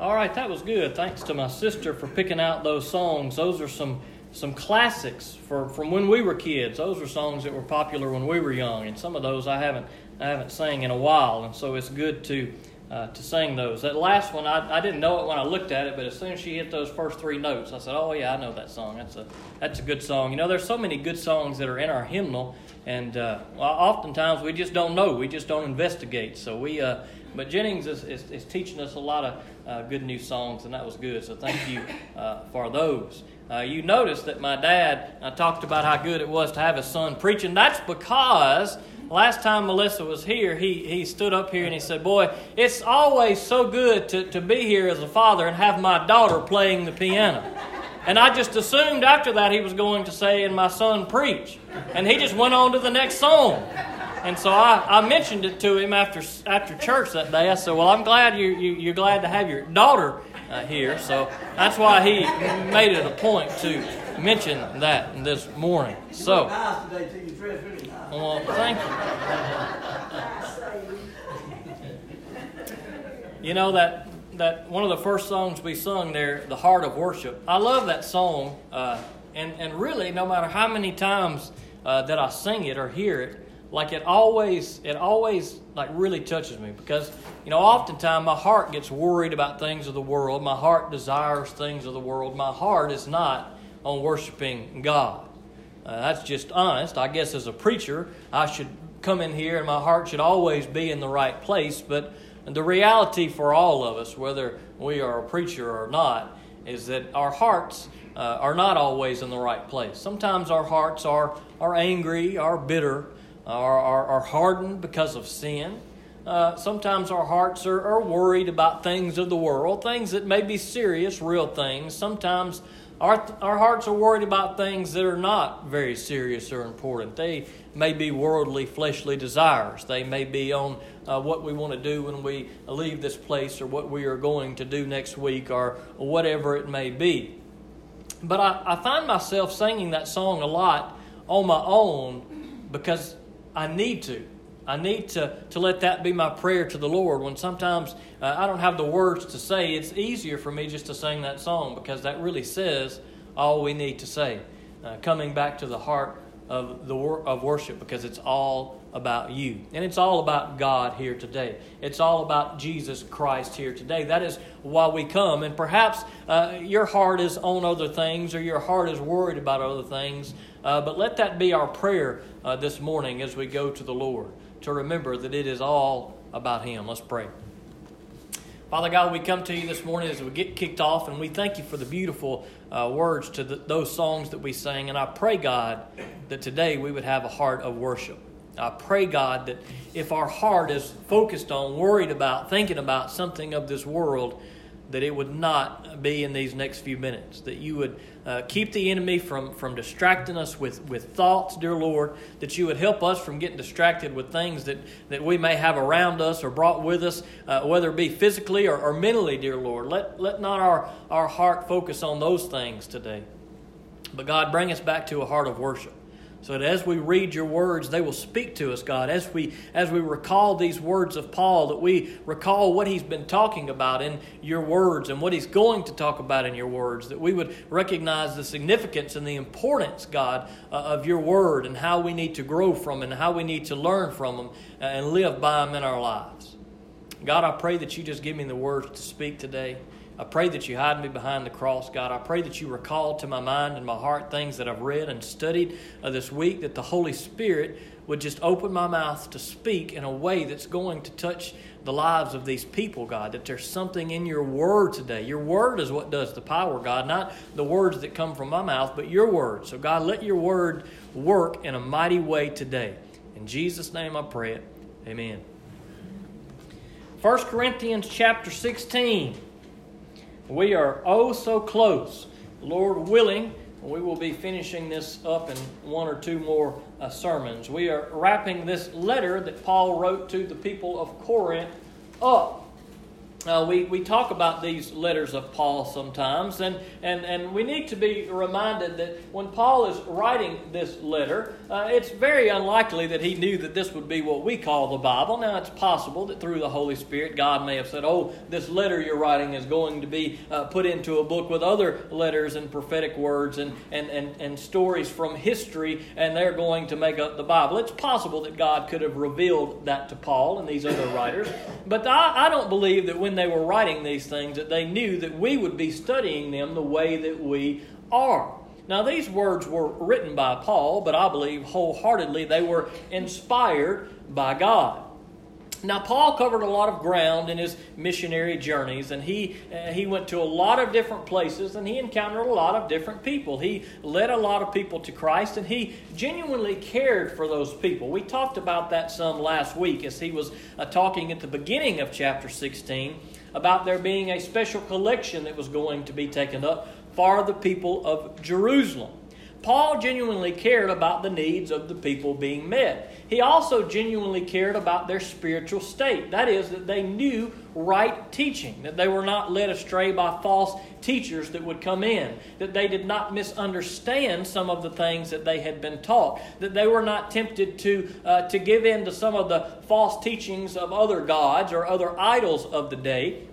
All right, that was good. Thanks to my sister for picking out those songs. Those are some some classics for from when we were kids. Those are songs that were popular when we were young, and some of those I haven't I haven't sang in a while, and so it's good to uh, to sing those. That last one, I, I didn't know it when I looked at it, but as soon as she hit those first three notes, I said, "Oh yeah, I know that song. That's a that's a good song." You know, there's so many good songs that are in our hymnal, and uh, oftentimes we just don't know. We just don't investigate. So we. Uh, but Jennings is, is, is, teaching us a lot of uh, good new songs, and that was good. So thank you uh, for those. Uh, you noticed that my dad I talked about how good it was to have his son preaching. That's because last time Melissa was here, he, he stood up here and he said, Boy, it's always so good to, to be here as a father and have my daughter playing the piano. And I just assumed after that he was going to say, and my son preach. And he just went on to the next song. And so I, I mentioned it to him after after church that day. I said, "Well, I'm glad you, you you're glad to have your daughter uh, here." So that's why he made it a point to mention that this morning. So, well, thank you. You know that that one of the first songs we sung there, "The Heart of Worship." I love that song, uh, and and really, no matter how many times uh, that I sing it or hear it like it always it always like really touches me because you know oftentimes my heart gets worried about things of the world. My heart desires things of the world. My heart is not on worshiping god. Uh, that's just honest. I guess as a preacher i should come in here and my heart should always be in the right place. But the reality for all of us whether we are a preacher or not is that our hearts uh, are not always in the right place. Sometimes our hearts are are angry are bitter are, are, are hardened because of sin. Uh, sometimes our hearts are, are worried about things of the world, things that may be serious, real things. Sometimes our, our hearts are worried about things that are not very serious or important. They may be worldly, fleshly desires. They may be on uh, what we want to do when we leave this place or what we are going to do next week or whatever it may be. But I, I find myself singing that song a lot on my own because I need to. I need to, to let that be my prayer to the Lord. When sometimes uh, I don't have the words to say, it's easier for me just to sing that song because that really says all we need to say. Uh, coming back to the heart of the of worship because it's all about you and it's all about God here today. It's all about Jesus Christ here today. That is why we come. And perhaps uh, your heart is on other things or your heart is worried about other things. Uh, but let that be our prayer uh, this morning as we go to the Lord to remember that it is all about Him. Let's pray. Father God, we come to you this morning as we get kicked off, and we thank you for the beautiful uh, words to the, those songs that we sang. And I pray, God, that today we would have a heart of worship. I pray, God, that if our heart is focused on, worried about, thinking about something of this world, that it would not be in these next few minutes. That you would uh, keep the enemy from, from distracting us with, with thoughts, dear Lord. That you would help us from getting distracted with things that, that we may have around us or brought with us, uh, whether it be physically or, or mentally, dear Lord. Let, let not our, our heart focus on those things today. But God, bring us back to a heart of worship so that as we read your words they will speak to us god. As we as we recall these words of paul that we recall what he's been talking about in your words and what he's going to talk about in your words that we would recognize the significance and the importance god uh, of your word and how we need to grow from and how we need to learn from them and live by them in our lives. God i pray that you just give me the words to speak today I pray that you hide me behind the cross, God. I pray that you recall to my mind and my heart things that I've read and studied uh, this week, that the Holy Spirit would just open my mouth to speak in a way that's going to touch the lives of these people, God. That there's something in your word today. Your word is what does the power, God, not the words that come from my mouth, but your word. So, God, let your word work in a mighty way today. In Jesus' name I pray it. Amen. 1 Corinthians chapter 16. We are oh so close. Lord willing, we will be finishing this up in one or two more uh, sermons. We are wrapping this letter that Paul wrote to the people of Corinth up. Uh, we, we talk about these letters of Paul sometimes, and, and, and we need to be reminded that when Paul is writing this letter, uh, it's very unlikely that he knew that this would be what we call the Bible. Now, it's possible that through the Holy Spirit, God may have said, Oh, this letter you're writing is going to be uh, put into a book with other letters and prophetic words and, and, and, and stories from history, and they're going to make up the Bible. It's possible that God could have revealed that to Paul and these other writers, but I, I don't believe that when when they were writing these things that they knew that we would be studying them the way that we are. Now, these words were written by Paul, but I believe wholeheartedly they were inspired by God. Now, Paul covered a lot of ground in his missionary journeys, and he, uh, he went to a lot of different places and he encountered a lot of different people. He led a lot of people to Christ, and he genuinely cared for those people. We talked about that some last week as he was uh, talking at the beginning of chapter 16 about there being a special collection that was going to be taken up for the people of Jerusalem. Paul genuinely cared about the needs of the people being met. He also genuinely cared about their spiritual state. That is, that they knew right teaching, that they were not led astray by false teachers that would come in, that they did not misunderstand some of the things that they had been taught, that they were not tempted to, uh, to give in to some of the false teachings of other gods or other idols of the day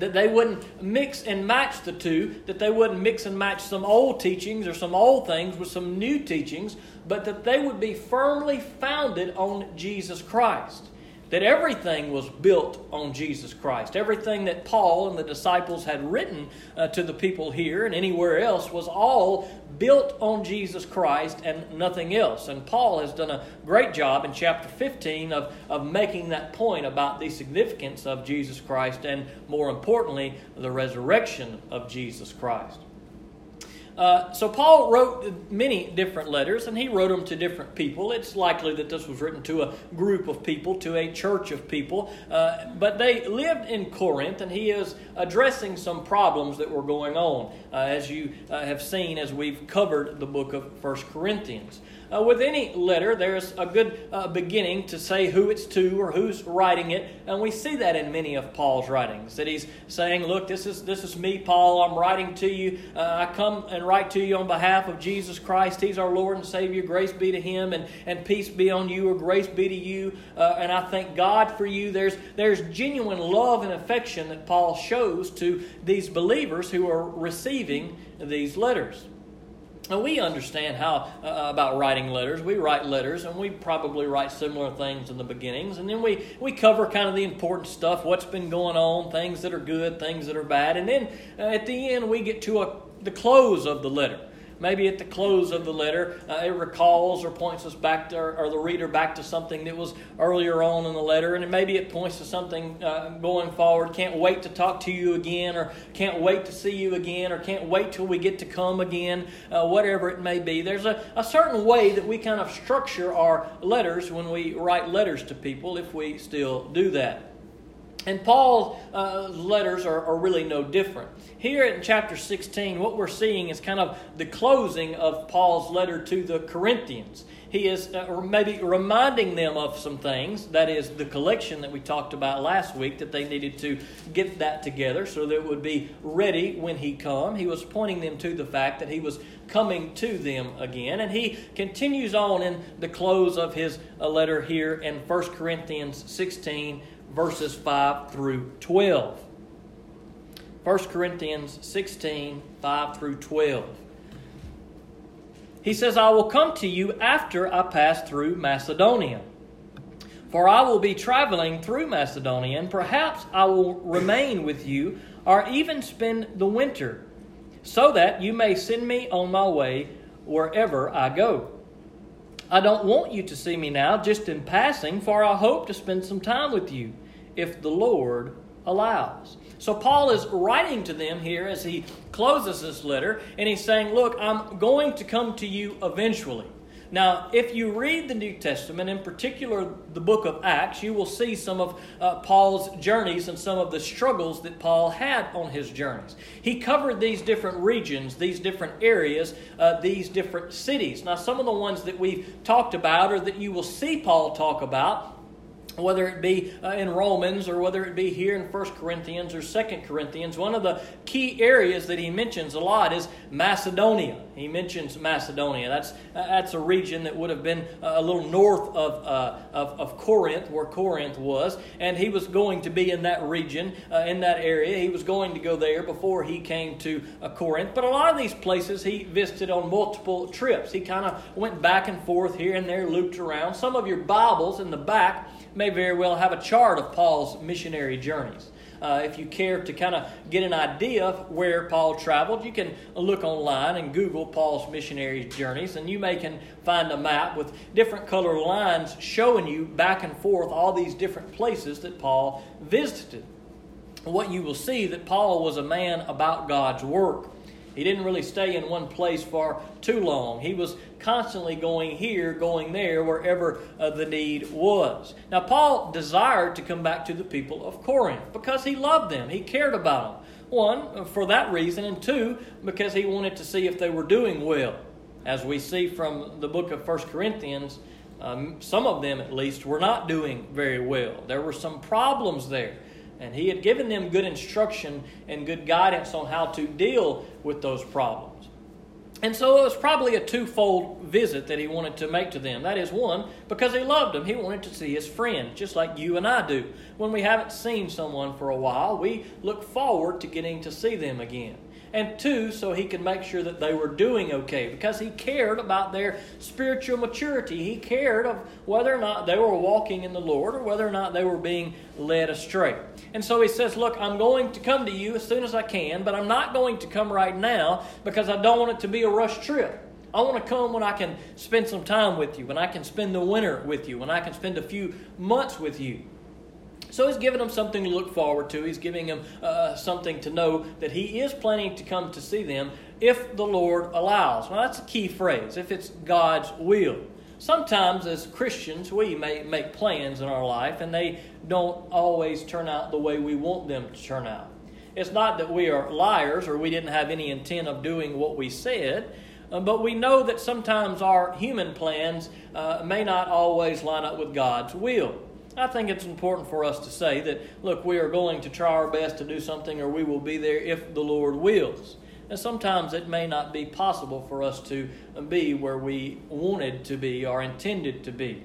that they wouldn't mix and match the two, that they wouldn't mix and match some old teachings or some old things with some new teachings, but that they would be firmly founded on Jesus Christ that everything was built on Jesus Christ. Everything that Paul and the disciples had written uh, to the people here and anywhere else was all built on Jesus Christ and nothing else. And Paul has done a great job in chapter 15 of, of making that point about the significance of Jesus Christ and, more importantly, the resurrection of Jesus Christ. Uh, so Paul wrote many different letters, and he wrote them to different people. It's likely that this was written to a group of people, to a church of people. Uh, but they lived in Corinth, and he is addressing some problems that were going on, uh, as you uh, have seen as we've covered the book of First Corinthians. Uh, with any letter, there's a good uh, beginning to say who it's to or who's writing it, and we see that in many of Paul's writings. That he's saying, "Look, this is this is me, Paul. I'm writing to you. Uh, I come and write to you on behalf of Jesus Christ. He's our Lord and Savior. Grace be to Him, and and peace be on you, or grace be to you. Uh, and I thank God for you. There's there's genuine love and affection that Paul shows to these believers who are receiving these letters. Now, we understand how uh, about writing letters. We write letters, and we probably write similar things in the beginnings, and then we, we cover kind of the important stuff, what's been going on, things that are good, things that are bad, and then uh, at the end we get to a, the close of the letter maybe at the close of the letter, uh, it recalls or points us back to, or, the reader back to something that was earlier on in the letter, and maybe it points to something uh, going forward. Can't wait to talk to you again, or can't wait to see you again, or can't wait till we get to come again, uh, whatever it may be. There's a, a certain way that we kind of structure our letters when we write letters to people, if we still do that. And Paul's uh, letters are, are, really no different. Here in chapter 16, what we're seeing is kind of the closing of Paul's letter to the Corinthians. He is uh, maybe reminding them of some things, that is, the collection that we talked about last week, that they needed to get that together so that it would be ready when he come. He was pointing them to the fact that he was coming to them again. And he continues on in the close of his uh, letter here in 1 Corinthians 16 verses 5 through 12. 1 Corinthians 16, 5 through 12. He says, I will come to you after I pass through Macedonia. For I will be traveling through Macedonia, and perhaps I will remain with you, or even spend the winter, so that you may send me on my way wherever I go. I don't want you to see me now just in passing, for I hope to spend some time with you if the Lord allows. So Paul is writing to them here as he closes this letter, and he's saying, Look, I'm going to come to you eventually. Now, if you read the New Testament, in particular the book of Acts, you will see some of uh, Paul's journeys and some of the struggles that Paul had on his journeys. He covered these different regions, these different areas, uh, these different cities. Now, some of the ones that we've talked about or that you will see Paul talk about whether it be uh, in Romans or whether it be here in 1 Corinthians or 2 Corinthians, one of the key areas that he mentions a lot is Macedonia. He mentions Macedonia. That's, uh, that's a region that would have been uh, a little north of, uh, of, of, Corinth, where Corinth was, and he was going to be in that region, uh, in that area. He was going to go there before he came to uh, Corinth. But a lot of these places he visited on multiple trips. He kind of went back and forth here and there, looped around. Some of your Bibles in the back may very well have a chart of Paul's missionary journeys. Uh, if you care to kind of get an idea of where Paul traveled, you can look online and Google Paul's missionary journeys, and you may can find a map with different color lines showing you back and forth all these different places that Paul visited. What you will see that Paul was a man about God's work. He didn't really stay in one place for too long. He was constantly going here, going there, wherever uh, the need was. Now, Paul desired to come back to the people of Corinth because he loved them, he cared about them. One, for that reason, and two, because he wanted to see if they were doing well. As we see from the book of 1 Corinthians, um, some of them at least were not doing very well. There were some problems there. And he had given them good instruction and good guidance on how to deal with those problems. And so it was probably a twofold visit that he wanted to make to them. That is, one, because he loved them. He wanted to see his friend, just like you and I do. When we haven't seen someone for a while, we look forward to getting to see them again and two, so he could make sure that they were doing okay because he cared about their spiritual maturity. He cared of whether or not they were walking in the Lord or whether or not they were being led astray. And so he says, Look, I'm going to come to you as soon as I can, but I'm not going to come right now because I don't want it to be a rush trip. I want to come when I can spend some time with you, when I can spend the winter with you, when I can spend a few months with you. So he's giving them something to look forward to. He's giving them uh, something to know that he is planning to come to see them if the Lord allows. Now, that's a key phrase, if it's God's will. Sometimes, as Christians, we may make plans in our life and they don't always turn out the way we want them to turn out. It's not that we are liars or we didn't have any intent of doing what we said, uh, but we know that sometimes our human plans uh, may not always line up with God's will. I think it's important for us to say that, look, we are going to try our best to do something or we will be there if the Lord wills. And sometimes it may not be possible for us to be where we wanted to be or intended to be.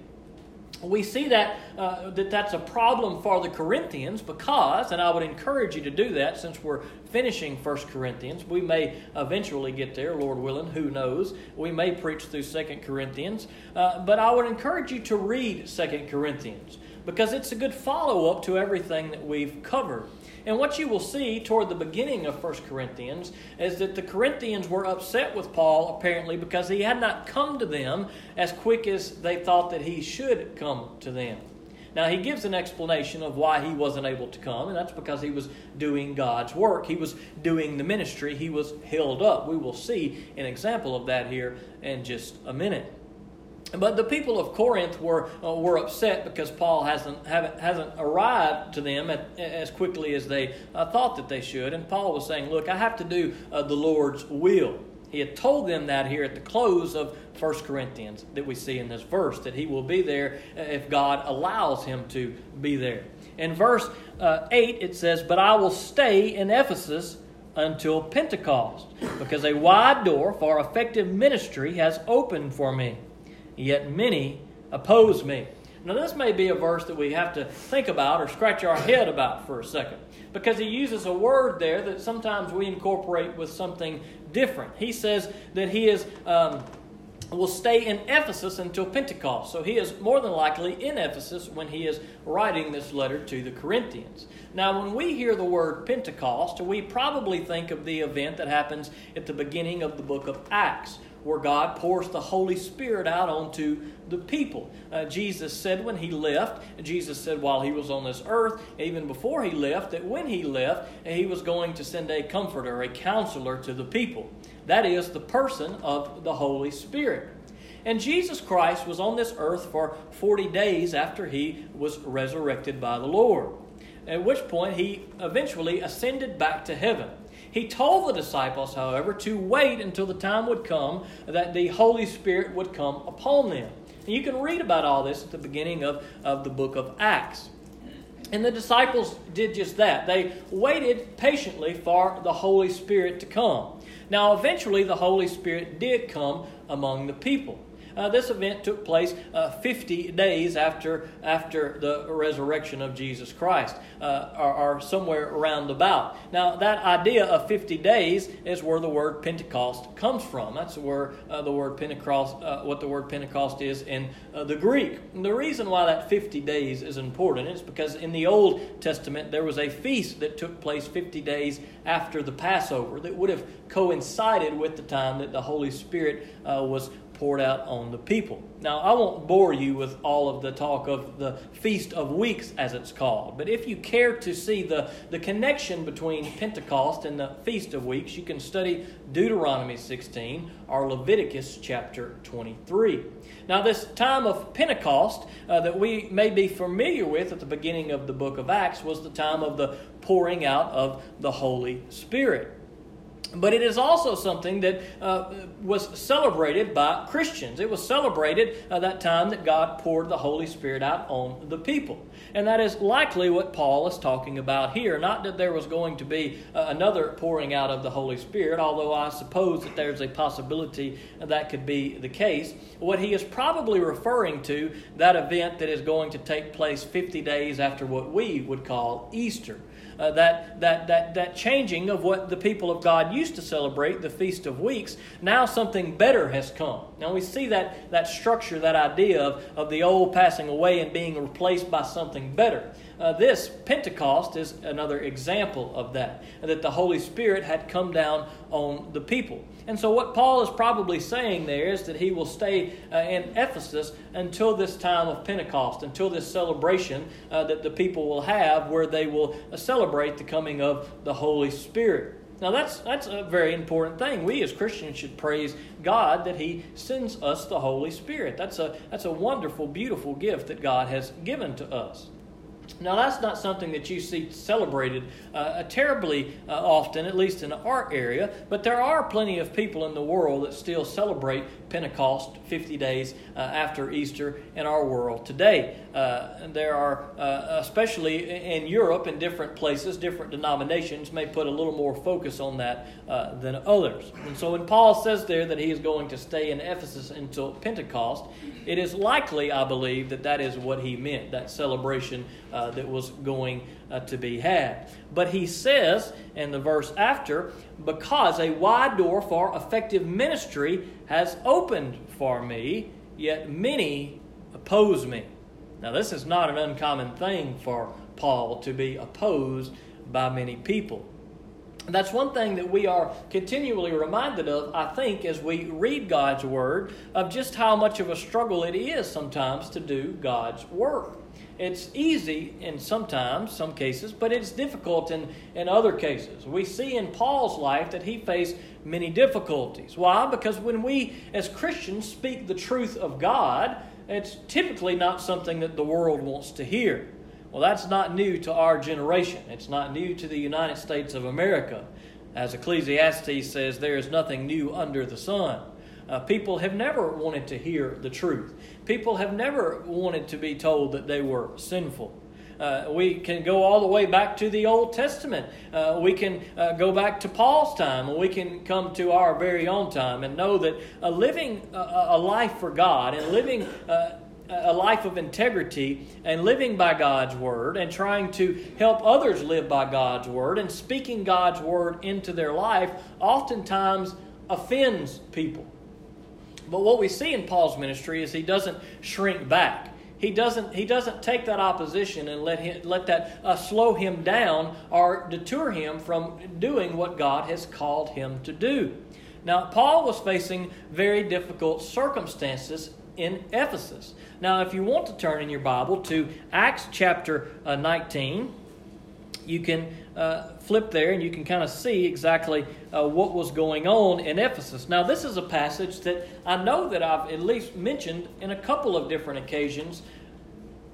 We see that, uh, that that's a problem for the Corinthians because, and I would encourage you to do that since we're finishing 1 Corinthians. We may eventually get there, Lord willing, who knows. We may preach through 2 Corinthians. Uh, but I would encourage you to read 2 Corinthians because it's a good follow up to everything that we've covered. And what you will see toward the beginning of 1 Corinthians is that the Corinthians were upset with Paul, apparently, because he had not come to them as quick as they thought that he should come to them. Now, he gives an explanation of why he wasn't able to come, and that's because he was doing God's work. He was doing the ministry. He was held up. We will see an example of that here in just a minute. But the people of Corinth were, uh, were upset because Paul hasn't, hasn't arrived to them at, as quickly as they uh, thought that they should. And Paul was saying, Look, I have to do uh, the Lord's will. He had told them that here at the close of 1 Corinthians that we see in this verse, that he will be there uh, if God allows him to be there. In verse uh, 8, it says, But I will stay in Ephesus until Pentecost, because a wide door for effective ministry has opened for me yet many oppose me. Now, this may be a verse that we have to think about or scratch our head about for a second because he uses a word there that sometimes we incorporate with something different. He says that he is. Um, will stay in Ephesus until Pentecost. So he is more than likely in Ephesus when he is writing this letter to the Corinthians. Now, when we hear the word Pentecost, we probably think of the event that happens at the beginning of the book of Acts, where God pours the Holy Spirit out onto the people. Uh, Jesus said when he left, Jesus said while he was on this earth, even before he left, that when he left, he was going to send a comforter, a counselor to the people. That is the person of the Holy Spirit. And Jesus Christ was on this earth for 40 days after he was resurrected by the Lord. At which point he eventually ascended back to heaven. He told the disciples, however, to wait until the time would come that the Holy Spirit would come upon them. And you can read about all this at the beginning of, of the book of Acts. And the disciples did just that. They waited patiently for the Holy Spirit to come. Now, eventually, the Holy Spirit did come among the people. Uh, this event took place uh, 50 days after, after the resurrection of Jesus Christ, uh, or, or, somewhere around about. Now, that idea of 50 days is where the word Pentecost comes from. That's where uh, the word Pentecost, uh, what the word Pentecost is in uh, the Greek. And the reason why that 50 days is important is because in the Old Testament there was a feast that took place 50 days after the Passover that would have coincided with the time that the Holy Spirit was poured out on the people. Now, I won't bore you with all of the talk of the Feast of Weeks, as it's called, but if you care to see the, the connection between Pentecost and the Feast of Weeks, you can study Deuteronomy 16 or Leviticus chapter 23. Now, this time of Pentecost uh, that we may be familiar with at the beginning of the book of Acts was the time of the pouring out of the Holy Spirit. But it is also something that uh, was celebrated by Christians. It was celebrated uh, that time that God poured the Holy Spirit out on the people. And that is likely what Paul is talking about here. Not that there was going to be uh, another pouring out of the Holy Spirit, although I suppose that there's a possibility that could be the case. What he is probably referring to, that event that is going to take place 50 days after what we would call Easter uh, that, that, that, that changing of what the people of God used to celebrate, the Feast of Weeks, now something better has come. Now we see that, that structure, that idea of, of the old passing away and being replaced by something better. Uh, this Pentecost is another example of that, that the Holy Spirit had come down on the people. And so, what Paul is probably saying there is that he will stay uh, in Ephesus until this time of Pentecost, until this celebration uh, that the people will have where they will uh, celebrate the coming of the Holy Spirit. Now, that's, that's a very important thing. We as Christians should praise God that He sends us the Holy Spirit. That's a, that's a wonderful, beautiful gift that God has given to us. Now, that's not something that you see celebrated uh, terribly uh, often, at least in our area, but there are plenty of people in the world that still celebrate Pentecost 50 days uh, after Easter in our world today. Uh, there are, uh, especially in Europe, in different places, different denominations may put a little more focus on that uh, than others. And so when Paul says there that he is going to stay in Ephesus until Pentecost, it is likely, I believe, that that is what he meant, that celebration uh, that was going uh, to be had. But he says in the verse after, because a wide door for effective ministry has opened for me, yet many oppose me. Now, this is not an uncommon thing for Paul to be opposed by many people. That's one thing that we are continually reminded of, I think, as we read God's Word, of just how much of a struggle it is sometimes to do God's work. It's easy in sometimes, some cases, but it's difficult in, in other cases. We see in Paul's life that he faced many difficulties. Why? Because when we as Christians speak the truth of God, it's typically not something that the world wants to hear. Well, that's not new to our generation. It's not new to the United States of America. As Ecclesiastes says, there is nothing new under the sun. Uh, people have never wanted to hear the truth. People have never wanted to be told that they were sinful. Uh, we can go all the way back to the Old Testament. Uh, we can uh, go back to Paul's time, and we can come to our very own time and know that living a, a, life for God and living uh, a life of integrity and living by God's word and trying to help others live by God's word and speaking God's word into their life oftentimes offends people. But what we see in Paul's ministry is he doesn't shrink back. He doesn't, he doesn't take that opposition and let, him, let that uh, slow him down or deter him from doing what God has called him to do. Now, Paul was facing very difficult circumstances in Ephesus. Now, if you want to turn in your Bible to Acts chapter uh, 19, you can uh, flip there and you can kind of see exactly uh, what was going on in Ephesus. Now, this is a passage that I know that I've at least mentioned in a couple of different occasions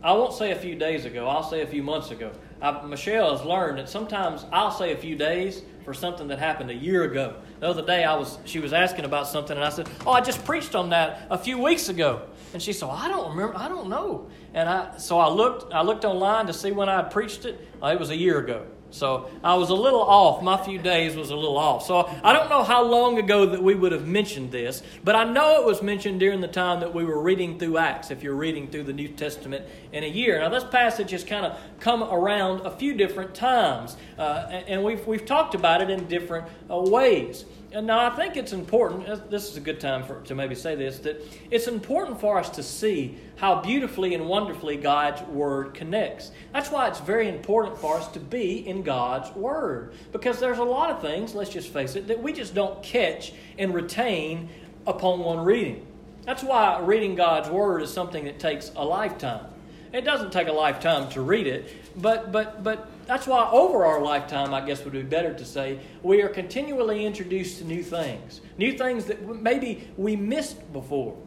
I won't say a few days ago, I'll say a few months ago. I, Michelle has learned that sometimes I'll say a few days for something that happened a year ago. The other day, I was she was asking about something, and I said, "Oh, I just preached on that a few weeks ago." And she said, well, "I don't remember. I don't know." And I so I looked I looked online to see when I preached it. Uh, it was a year ago. So I was a little off. My few days was a little off. So I don't know how long ago that we would have mentioned this, but I know it was mentioned during the time that we were reading through Acts, if you're reading through the New Testament in a year. Now, this passage has kind of come around a few different times, uh, and we've, we've talked about it in different uh, ways. And now I think it's important, uh, this is a good time for, to maybe say this, that it's important for us to see how beautifully and wonderfully God's Word connects. That's why it's very important for us to be in God's Word. Because there's a lot of things, let's just face it, that we just don't catch and retain upon one reading. That's why reading God's Word is something that takes a lifetime. It doesn't take a lifetime to read it, but but but that's why over our lifetime, I guess would be better to say, we are continually introduced to new things, new things that maybe we missed before.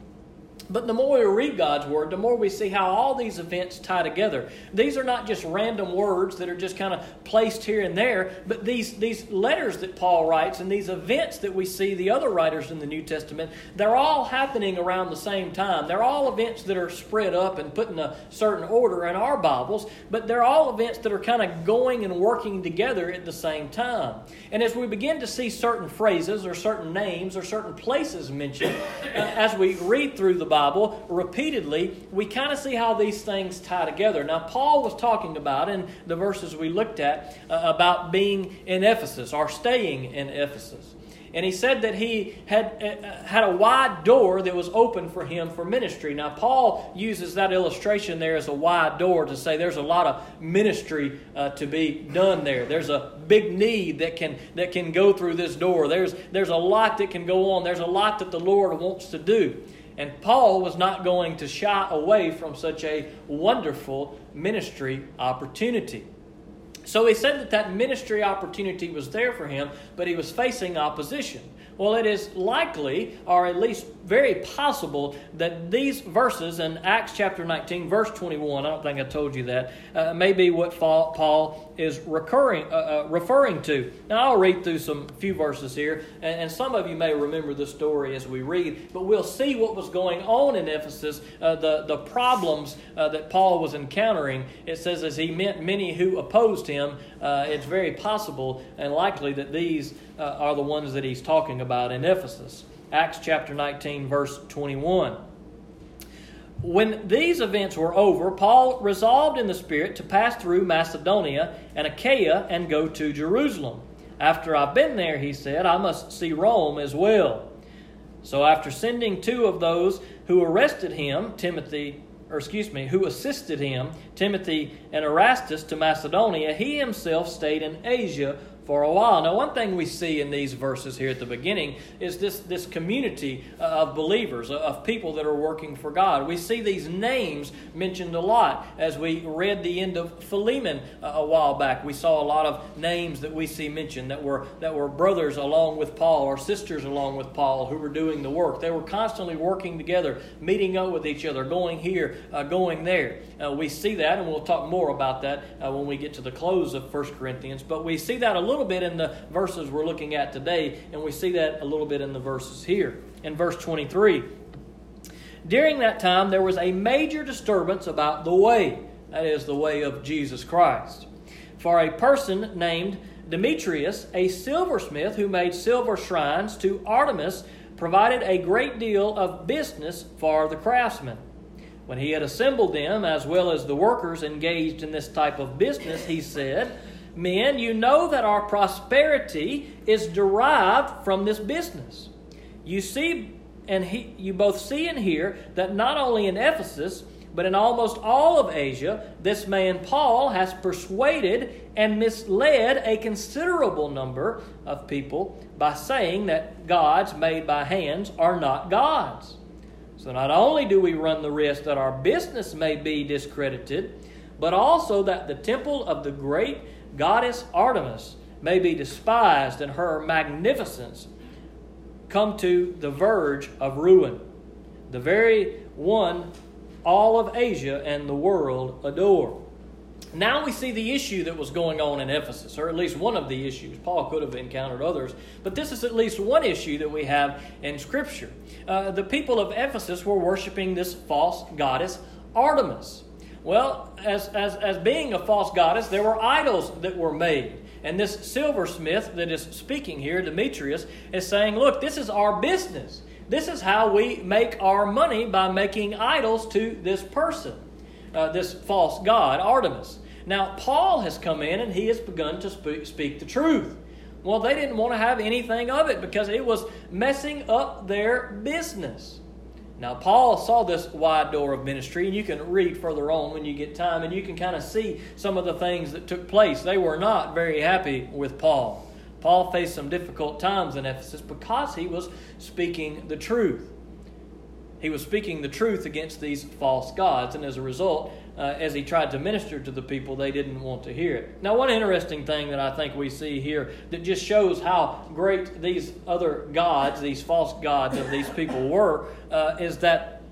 But the more we read God's Word, the more we see how all these events tie together. These are not just random words that are just kind of placed here and there, but these, these letters that Paul writes and these events that we see the other writers in the New Testament, they're all happening around the same time. They're all events that are spread up and put in a certain order in our Bibles, but they're all events that are kind of going and working together at the same time. And as we begin to see certain phrases or certain names or certain places mentioned, uh, as we read through the Bible, Bible repeatedly, we kind of see how these things tie together. Now, Paul was talking about in the verses we looked at uh, about being in Ephesus or staying in Ephesus and he said that he had uh, had a wide door that was open for him for ministry. Now Paul uses that illustration there as a wide door to say there's a lot of ministry uh, to be done there. There's a big need that can that can go through this door. There's there's a lot that can go on. There's a lot that the Lord wants to do. And Paul was not going to shy away from such a wonderful ministry opportunity. So he said that that ministry opportunity was there for him, but he was facing opposition. Well, it is likely, or at least very possible, that these verses in Acts chapter 19, verse 21, I don't think I told you that, uh, may be what Paul is recurring, uh, uh, referring to. Now, I'll read through some few verses here, and, and, some of you may remember the story as we read, but we'll see what was going on in Ephesus, uh, the, the problems uh, that Paul was encountering. It says, as he met many who opposed him, uh, it's very possible and likely that these uh, are the ones that he's talking about in Ephesus. Acts chapter 19, verse 21. When these events were over, Paul resolved in the Spirit to pass through Macedonia and Achaia and go to Jerusalem. After I've been there, he said, I must see Rome as well. So after sending two of those who arrested him, Timothy, or excuse me, who assisted him, Timothy and Erastus, to Macedonia, he himself stayed in Asia for a while. Now, one thing we see in these verses here at the beginning is this, this community of believers, of people that are working for God. We see these names mentioned a lot. As we read the end of Philemon a while back, we saw a lot of names that we see mentioned that were, that were brothers along with Paul or sisters along with Paul who were doing the work. They were constantly working together, meeting up with each other, going here, uh, going there. Uh, we see that, and we'll talk more about that uh, when we get to the close of 1 Corinthians. But we see that a little little bit in the verses we're looking at today, and we see that a little bit in the verses here. In verse 23, during that time there was a major disturbance about the way, that is, the way of Jesus Christ. For a person named Demetrius, a silversmith who made silver shrines to Artemis, provided a great deal of business for the craftsmen. When he had assembled them, as well as the workers engaged in this type of business, he said, Men, you know that our prosperity is derived from this business. You see, and he, you both see and hear that not only in Ephesus, but in almost all of Asia, this man Paul has persuaded and misled a considerable number of people by saying that gods made by hands are not gods. So not only do we run the risk that our business may be discredited, but also that the temple of the great goddess Artemis may be despised and her magnificence come to the verge of ruin. The very one all of Asia and the world adore. Now we see the issue that was going on in Ephesus, or at least one of the issues. Paul could have encountered others, but this is at least one issue that we have in Scripture. Uh, the people of Ephesus were worshiping this false goddess, Artemis. Well, as, as, as being a false goddess, there were idols that were made. And this silversmith that is speaking here, Demetrius, is saying, Look, this is our business. This is how we make our money by making idols to this person, uh, this false god, Artemis. Now, Paul has come in and he has begun to speak, speak the truth. Well, they didn't want to have anything of it because it was messing up their business. Now, Paul saw this wide door of ministry, and you can read further on when you get time, and you can kind of see some of the things that took place. They were not very happy with Paul. Paul faced some difficult times in Ephesus because he was speaking the truth. He was speaking the truth against these false gods, and as a result, uh, as he tried to minister to the people, they didn't want to hear it. Now, one interesting thing that I think we see here that just shows how great these other gods, these false gods of these people were, uh, is that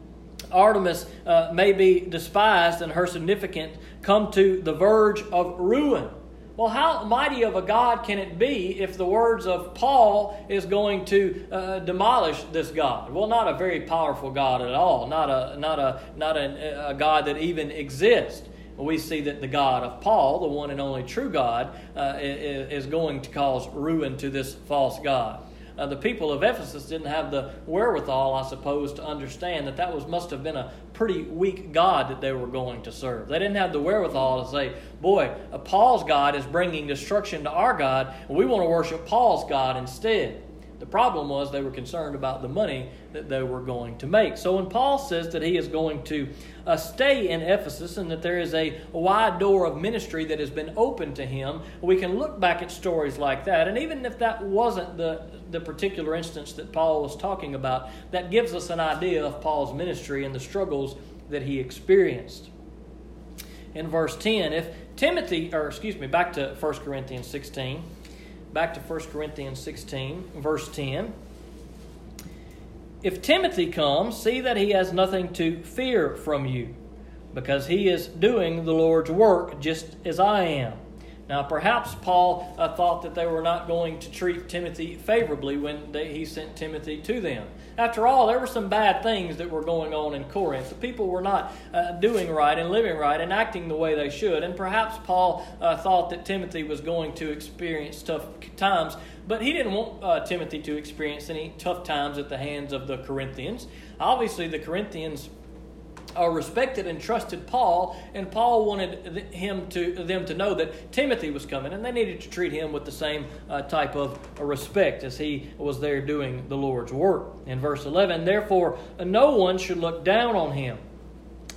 Artemis uh, may be despised and her significance come to the verge of ruin. Well, how mighty of a God can it be if the words of Paul is going to uh, demolish this God? Well, not a very powerful God at all, not a not a not a, a God that even exists. We see that the God of Paul, the one and only true God, uh, is going to cause ruin to this false God uh, the people of Ephesus didn't have the wherewithal, I suppose, to understand that that was must have been a pretty weak God that they were going to serve. They didn't have the wherewithal to say, "Boy, uh, Paul's God is bringing destruction to our God, and we want to worship Paul's God instead." The problem was they were concerned about the money that they were going to make. So when Paul says that he is going to uh, stay in Ephesus and that there is a wide door of ministry that has been opened to him, we can look back at stories like that. And even if that wasn't the, the particular instance that Paul was talking about, that gives us an idea of Paul's ministry and the struggles that he experienced. In verse 10, if Timothy, or excuse me, back to 1 Corinthians 16 back to 1 Corinthians 16, verse 10. If Timothy comes, see that he has nothing to fear from you, because he is doing the Lord's work just as I am. Now, perhaps Paul uh, thought that they were not going to treat Timothy favorably when they, he sent Timothy to them. After all, there were some bad things that were going on in Corinth. The people were not uh, doing right and living right and acting the way they should. And perhaps Paul uh, thought that Timothy was going to experience tough times, but he didn't want uh, Timothy to experience any tough times at the hands of the Corinthians. Obviously, the Corinthians uh, respected and trusted Paul, and Paul wanted him to them to know that Timothy was coming, and they needed to treat him with the same uh, type of respect as he was there doing the Lord's work. In verse 11, therefore, no one should look down on him.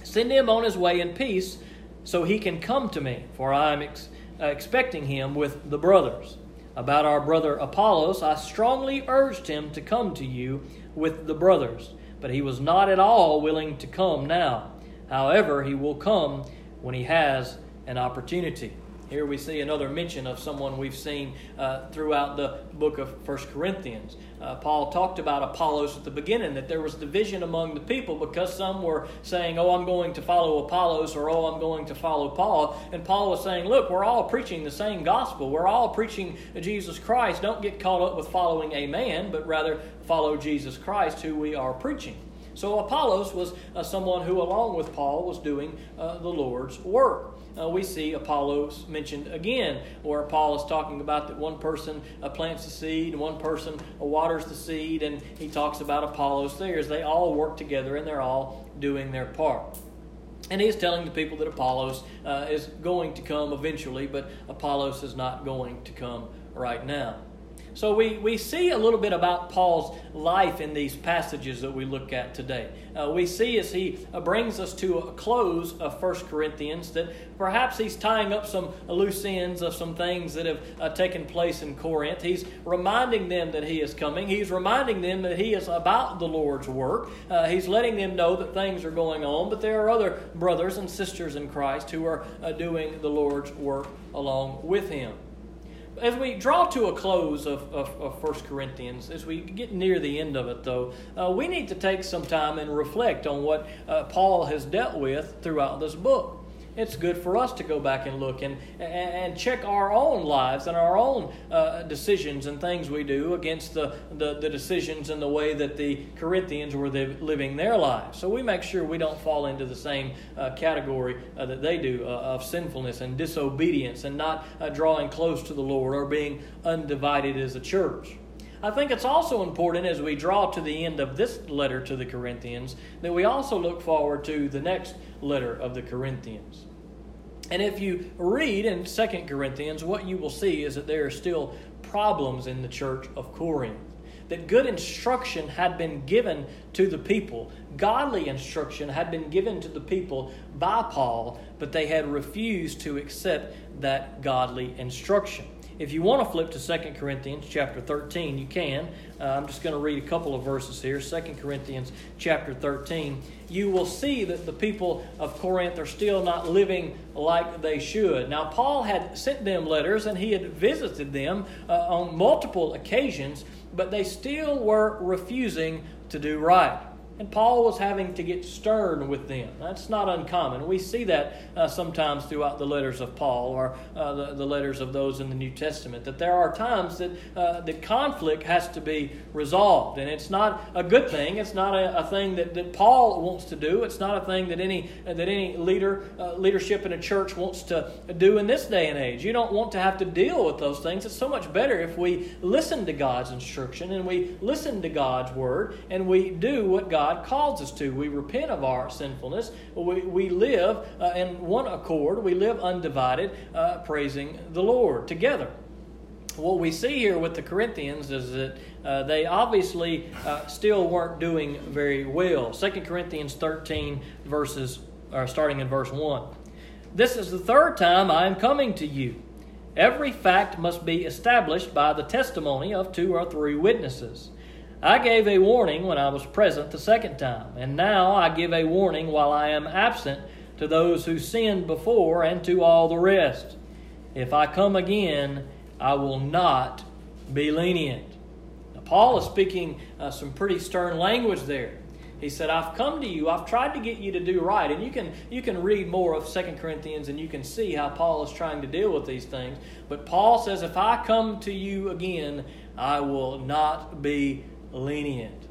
Send him on his way in peace, so he can come to me, for I am ex- uh, expecting him with the brothers. About our brother Apollos, I strongly urged him to come to you with the brothers but he was not at all willing to come now. However, he will come when he has an opportunity. Here we see another mention of someone we've seen uh, throughout the book of First Corinthians. Uh, Paul talked about Apollos at the beginning, that there was division among the people because some were saying, Oh, I'm going to follow Apollos, or Oh, I'm going to follow Paul. And Paul was saying, Look, we're all preaching the same gospel. We're all preaching Jesus Christ. Don't get caught up with following a man, but rather follow Jesus Christ, who we are preaching. So Apollos was uh, someone who, along with Paul, was doing uh, the Lord's work uh, we see Apollos mentioned again, where Paul is talking about that one person uh, plants the seed one person uh, waters the seed, and he talks about Apollos there as they all work together and they're all doing their part. And he's telling the people that Apollos uh, is going to come eventually, but Apollos is not going to come right now. So we, we see a little bit about Paul's life in these passages that we look at today. Uh, we see as he uh, brings us to a close of 1 Corinthians that perhaps he's tying up some loose ends of some things that have uh, taken place in Corinth. He's reminding them that he is coming. He's reminding them that he is about the Lord's work. Uh, he's letting them know that things are going on, but there are other brothers and sisters in Christ who are uh, doing the Lord's work along with him. As we draw to a close of, of, of 1 Corinthians, as we get near the end of it, though, uh, we need to take some time and reflect on what uh, Paul has dealt with throughout this book it's good for us to go back and look and, and, check our own lives and our own uh, decisions and things we do against the, the, the, decisions and the way that the Corinthians were living their lives. So we make sure we don't fall into the same uh, category uh, that they do uh, of sinfulness and disobedience and not uh, drawing close to the Lord or being undivided as a church. I think it's also important as we draw to the end of this letter to the Corinthians that we also look forward to the next letter of the Corinthians. And if you read in 2 Corinthians, what you will see is that there are still problems in the church of Corinth. That good instruction had been given to the people, godly instruction had been given to the people by Paul, but they had refused to accept that godly instruction. If you want to flip to 2 Corinthians chapter 13, you can. Uh, I'm just going to read a couple of verses here. 2 Corinthians chapter 13. You will see that the people of Corinth are still not living like they should. Now, Paul had sent them letters and he had visited them uh, on multiple occasions, but they still were refusing to do right. And Paul was having to get stern with them. That's not uncommon. We see that uh, sometimes throughout the letters of Paul or uh, the, the, letters of those in the New Testament, that there are times that uh, the conflict has to be resolved. And it's not a good thing. It's not a, a, thing that, that Paul wants to do. It's not a thing that any, that any leader, uh, leadership in a church wants to do in this day and age. You don't want to have to deal with those things. It's so much better if we listen to God's instruction and we listen to God's word and we do what God God calls us to. We repent of our sinfulness. We, we live uh, in one accord. We live undivided, uh, praising the Lord together. What we see here with the Corinthians is that uh, they obviously uh, still weren't doing very well. 2 Corinthians 13, verses, or starting in verse 1. This is the third time I am coming to you. Every fact must be established by the testimony of two or three witnesses. I gave a warning when I was present the second time, and now I give a warning while I am absent to those who sinned before and to all the rest. If I come again, I will not be lenient. Now, Paul is speaking uh, some pretty stern language there. He said, I've come to you, I've tried to get you to do right. And you can, you can read more of Second Corinthians and you can see how Paul is trying to deal with these things. But Paul says, If I come to you again, I will not be lenient.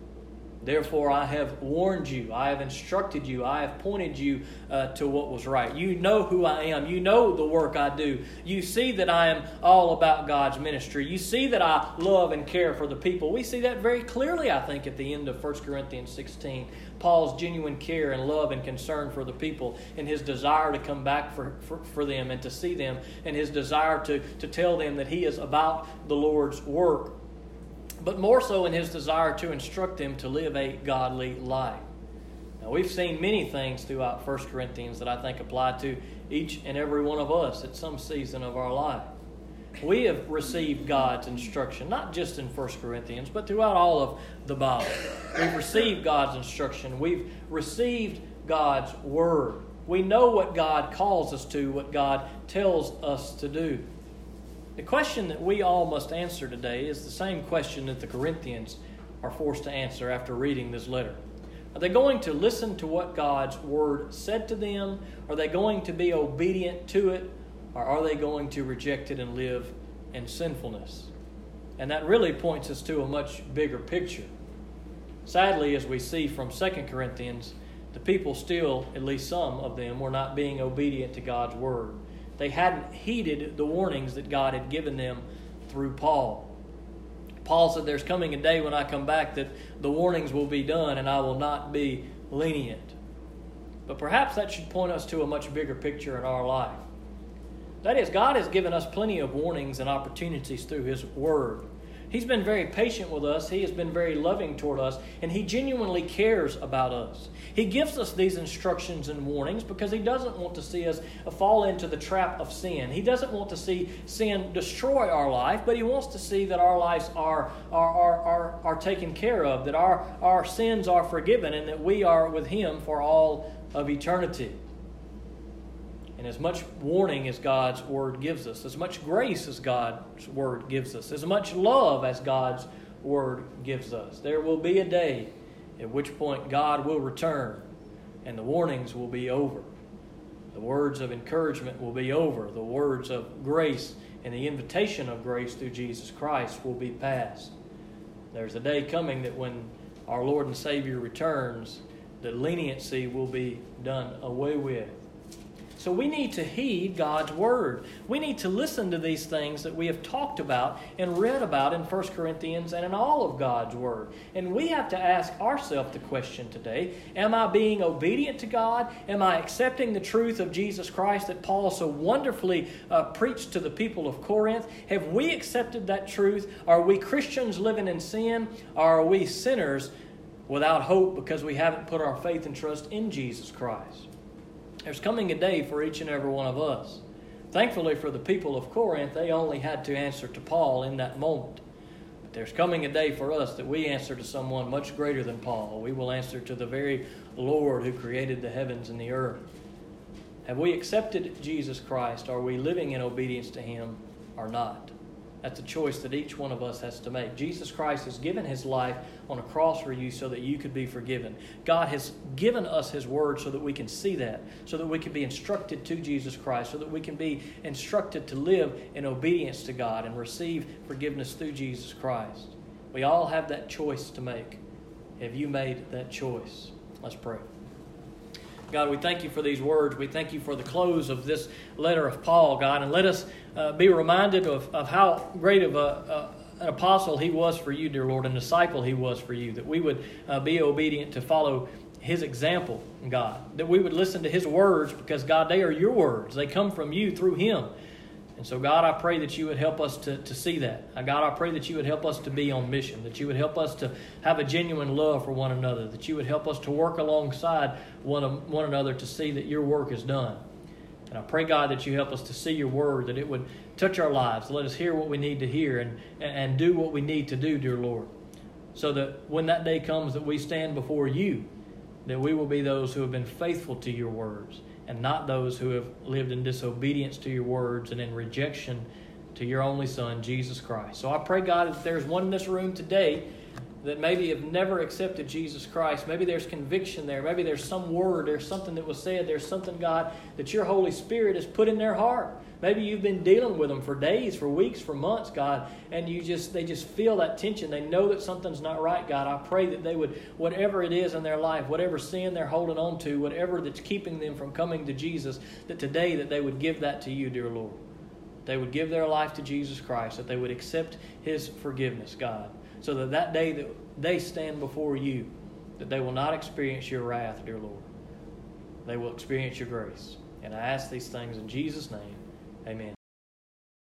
Therefore, I have warned you, I have instructed you, I have pointed you uh, to what was right. You know who I am, you know the work I do. You see that I am all about God's ministry. You see that I love and care for the people. We see that very clearly, I think, at the end of 1 Corinthians 16. Paul's genuine care and love and concern for the people, and his desire to come back for, for, for them and to see them, and his desire to, to tell them that he is about the Lord's work but more so in his desire to instruct them to live a godly life. Now, we've seen many things throughout 1 Corinthians that I think apply to each and every one of us at some season of our life. We have received God's instruction, not just in 1 Corinthians, but throughout all of the Bible. We've received God's instruction. We've received God's word. We know what God calls us to, what God tells us to do. The question that we all must answer today is the same question that the Corinthians are forced to answer after reading this letter. Are they going to listen to what God's word said to them? Are they going to be obedient to it? Or are they going to reject it and live in sinfulness? And that really points us to a much bigger picture. Sadly, as we see from 2 Corinthians, the people still, at least some of them, were not being obedient to God's word. They hadn't heeded the warnings that God had given them through Paul. Paul said, There's coming a day when I come back that the warnings will be done and I will not be lenient. But perhaps that should point us to a much bigger picture in our life. That is, God has given us plenty of warnings and opportunities through His Word. He's been very patient with us. He has been very loving toward us, and He genuinely cares about us. He gives us these instructions and warnings because He doesn't want to see us fall into the trap of sin. He doesn't want to see sin destroy our life, but He wants to see that our lives are, are, are, are, are taken care of, that our, our sins are forgiven, and that we are with Him for all of eternity. And as much warning as God's word gives us, as much grace as God's word gives us, as much love as God's word gives us, there will be a day at which point God will return and the warnings will be over. The words of encouragement will be over. The words of grace and the invitation of grace through Jesus Christ will be passed. There's a day coming that when our Lord and Savior returns, the leniency will be done away with. So we need to heed God's word. We need to listen to these things that we have talked about and read about in 1 Corinthians and in all of God's word. And we have to ask ourselves the question today Am I being obedient to God? Am I accepting the truth of Jesus Christ that Paul so wonderfully uh, preached to the people of Corinth? Have we accepted that truth? Are we Christians living in sin? Are we sinners without hope because we haven't put our faith and trust in Jesus Christ? There's coming a day for each and every one of us. Thankfully for the people of Corinth, they only had to answer to Paul in that moment. But there's coming a day for us that we answer to someone much greater than Paul. We will answer to the very Lord who created the heavens and the earth. Have we accepted Jesus Christ? Are we living in obedience to Him or not? That's a choice that each one of us has to make. Jesus Christ has given his life on a cross for you so that you could be forgiven. God has given us his word so that we can see that, so that we can be instructed to Jesus Christ, so that we can be instructed to live in obedience to God and receive forgiveness through Jesus Christ. We all have that choice to make. Have you made that choice? Let's pray. God, we thank you for these words. We thank you for the close of this letter of Paul, God, and let us uh, be reminded of, of how great of a, an apostle he was for you, dear Lord, and disciple he was for you, that we would uh, be obedient to follow his example, God, that we would listen to his words because, God, they are your words. They come from you through him. And so, God, I pray that you would help us to, to see that. Uh, God, I pray that you would help us to be on mission, that you would help us to have a genuine love for one another, that you would help us to work alongside one, one another to see that your work is done. And I pray, God, that you help us to see your word, that it would touch our lives. Let us hear what we need to hear and, and do what we need to do, dear Lord. So that when that day comes that we stand before you, that we will be those who have been faithful to your words and not those who have lived in disobedience to your words and in rejection to your only Son, Jesus Christ. So I pray, God, if there's one in this room today that maybe have never accepted Jesus Christ, maybe there's conviction there, maybe there's some word, there's something that was said, there's something, God, that your Holy Spirit has put in their heart. Maybe you've been dealing with them for days, for weeks, for months, God, and you just they just feel that tension. They know that something's not right, God. I pray that they would whatever it is in their life, whatever sin they're holding on to, whatever that's keeping them from coming to Jesus, that today that they would give that to you, dear Lord. They would give their life to Jesus Christ, that they would accept his forgiveness, God, so that that day that they stand before you, that they will not experience your wrath, dear Lord. They will experience your grace. And I ask these things in Jesus' name. Amen.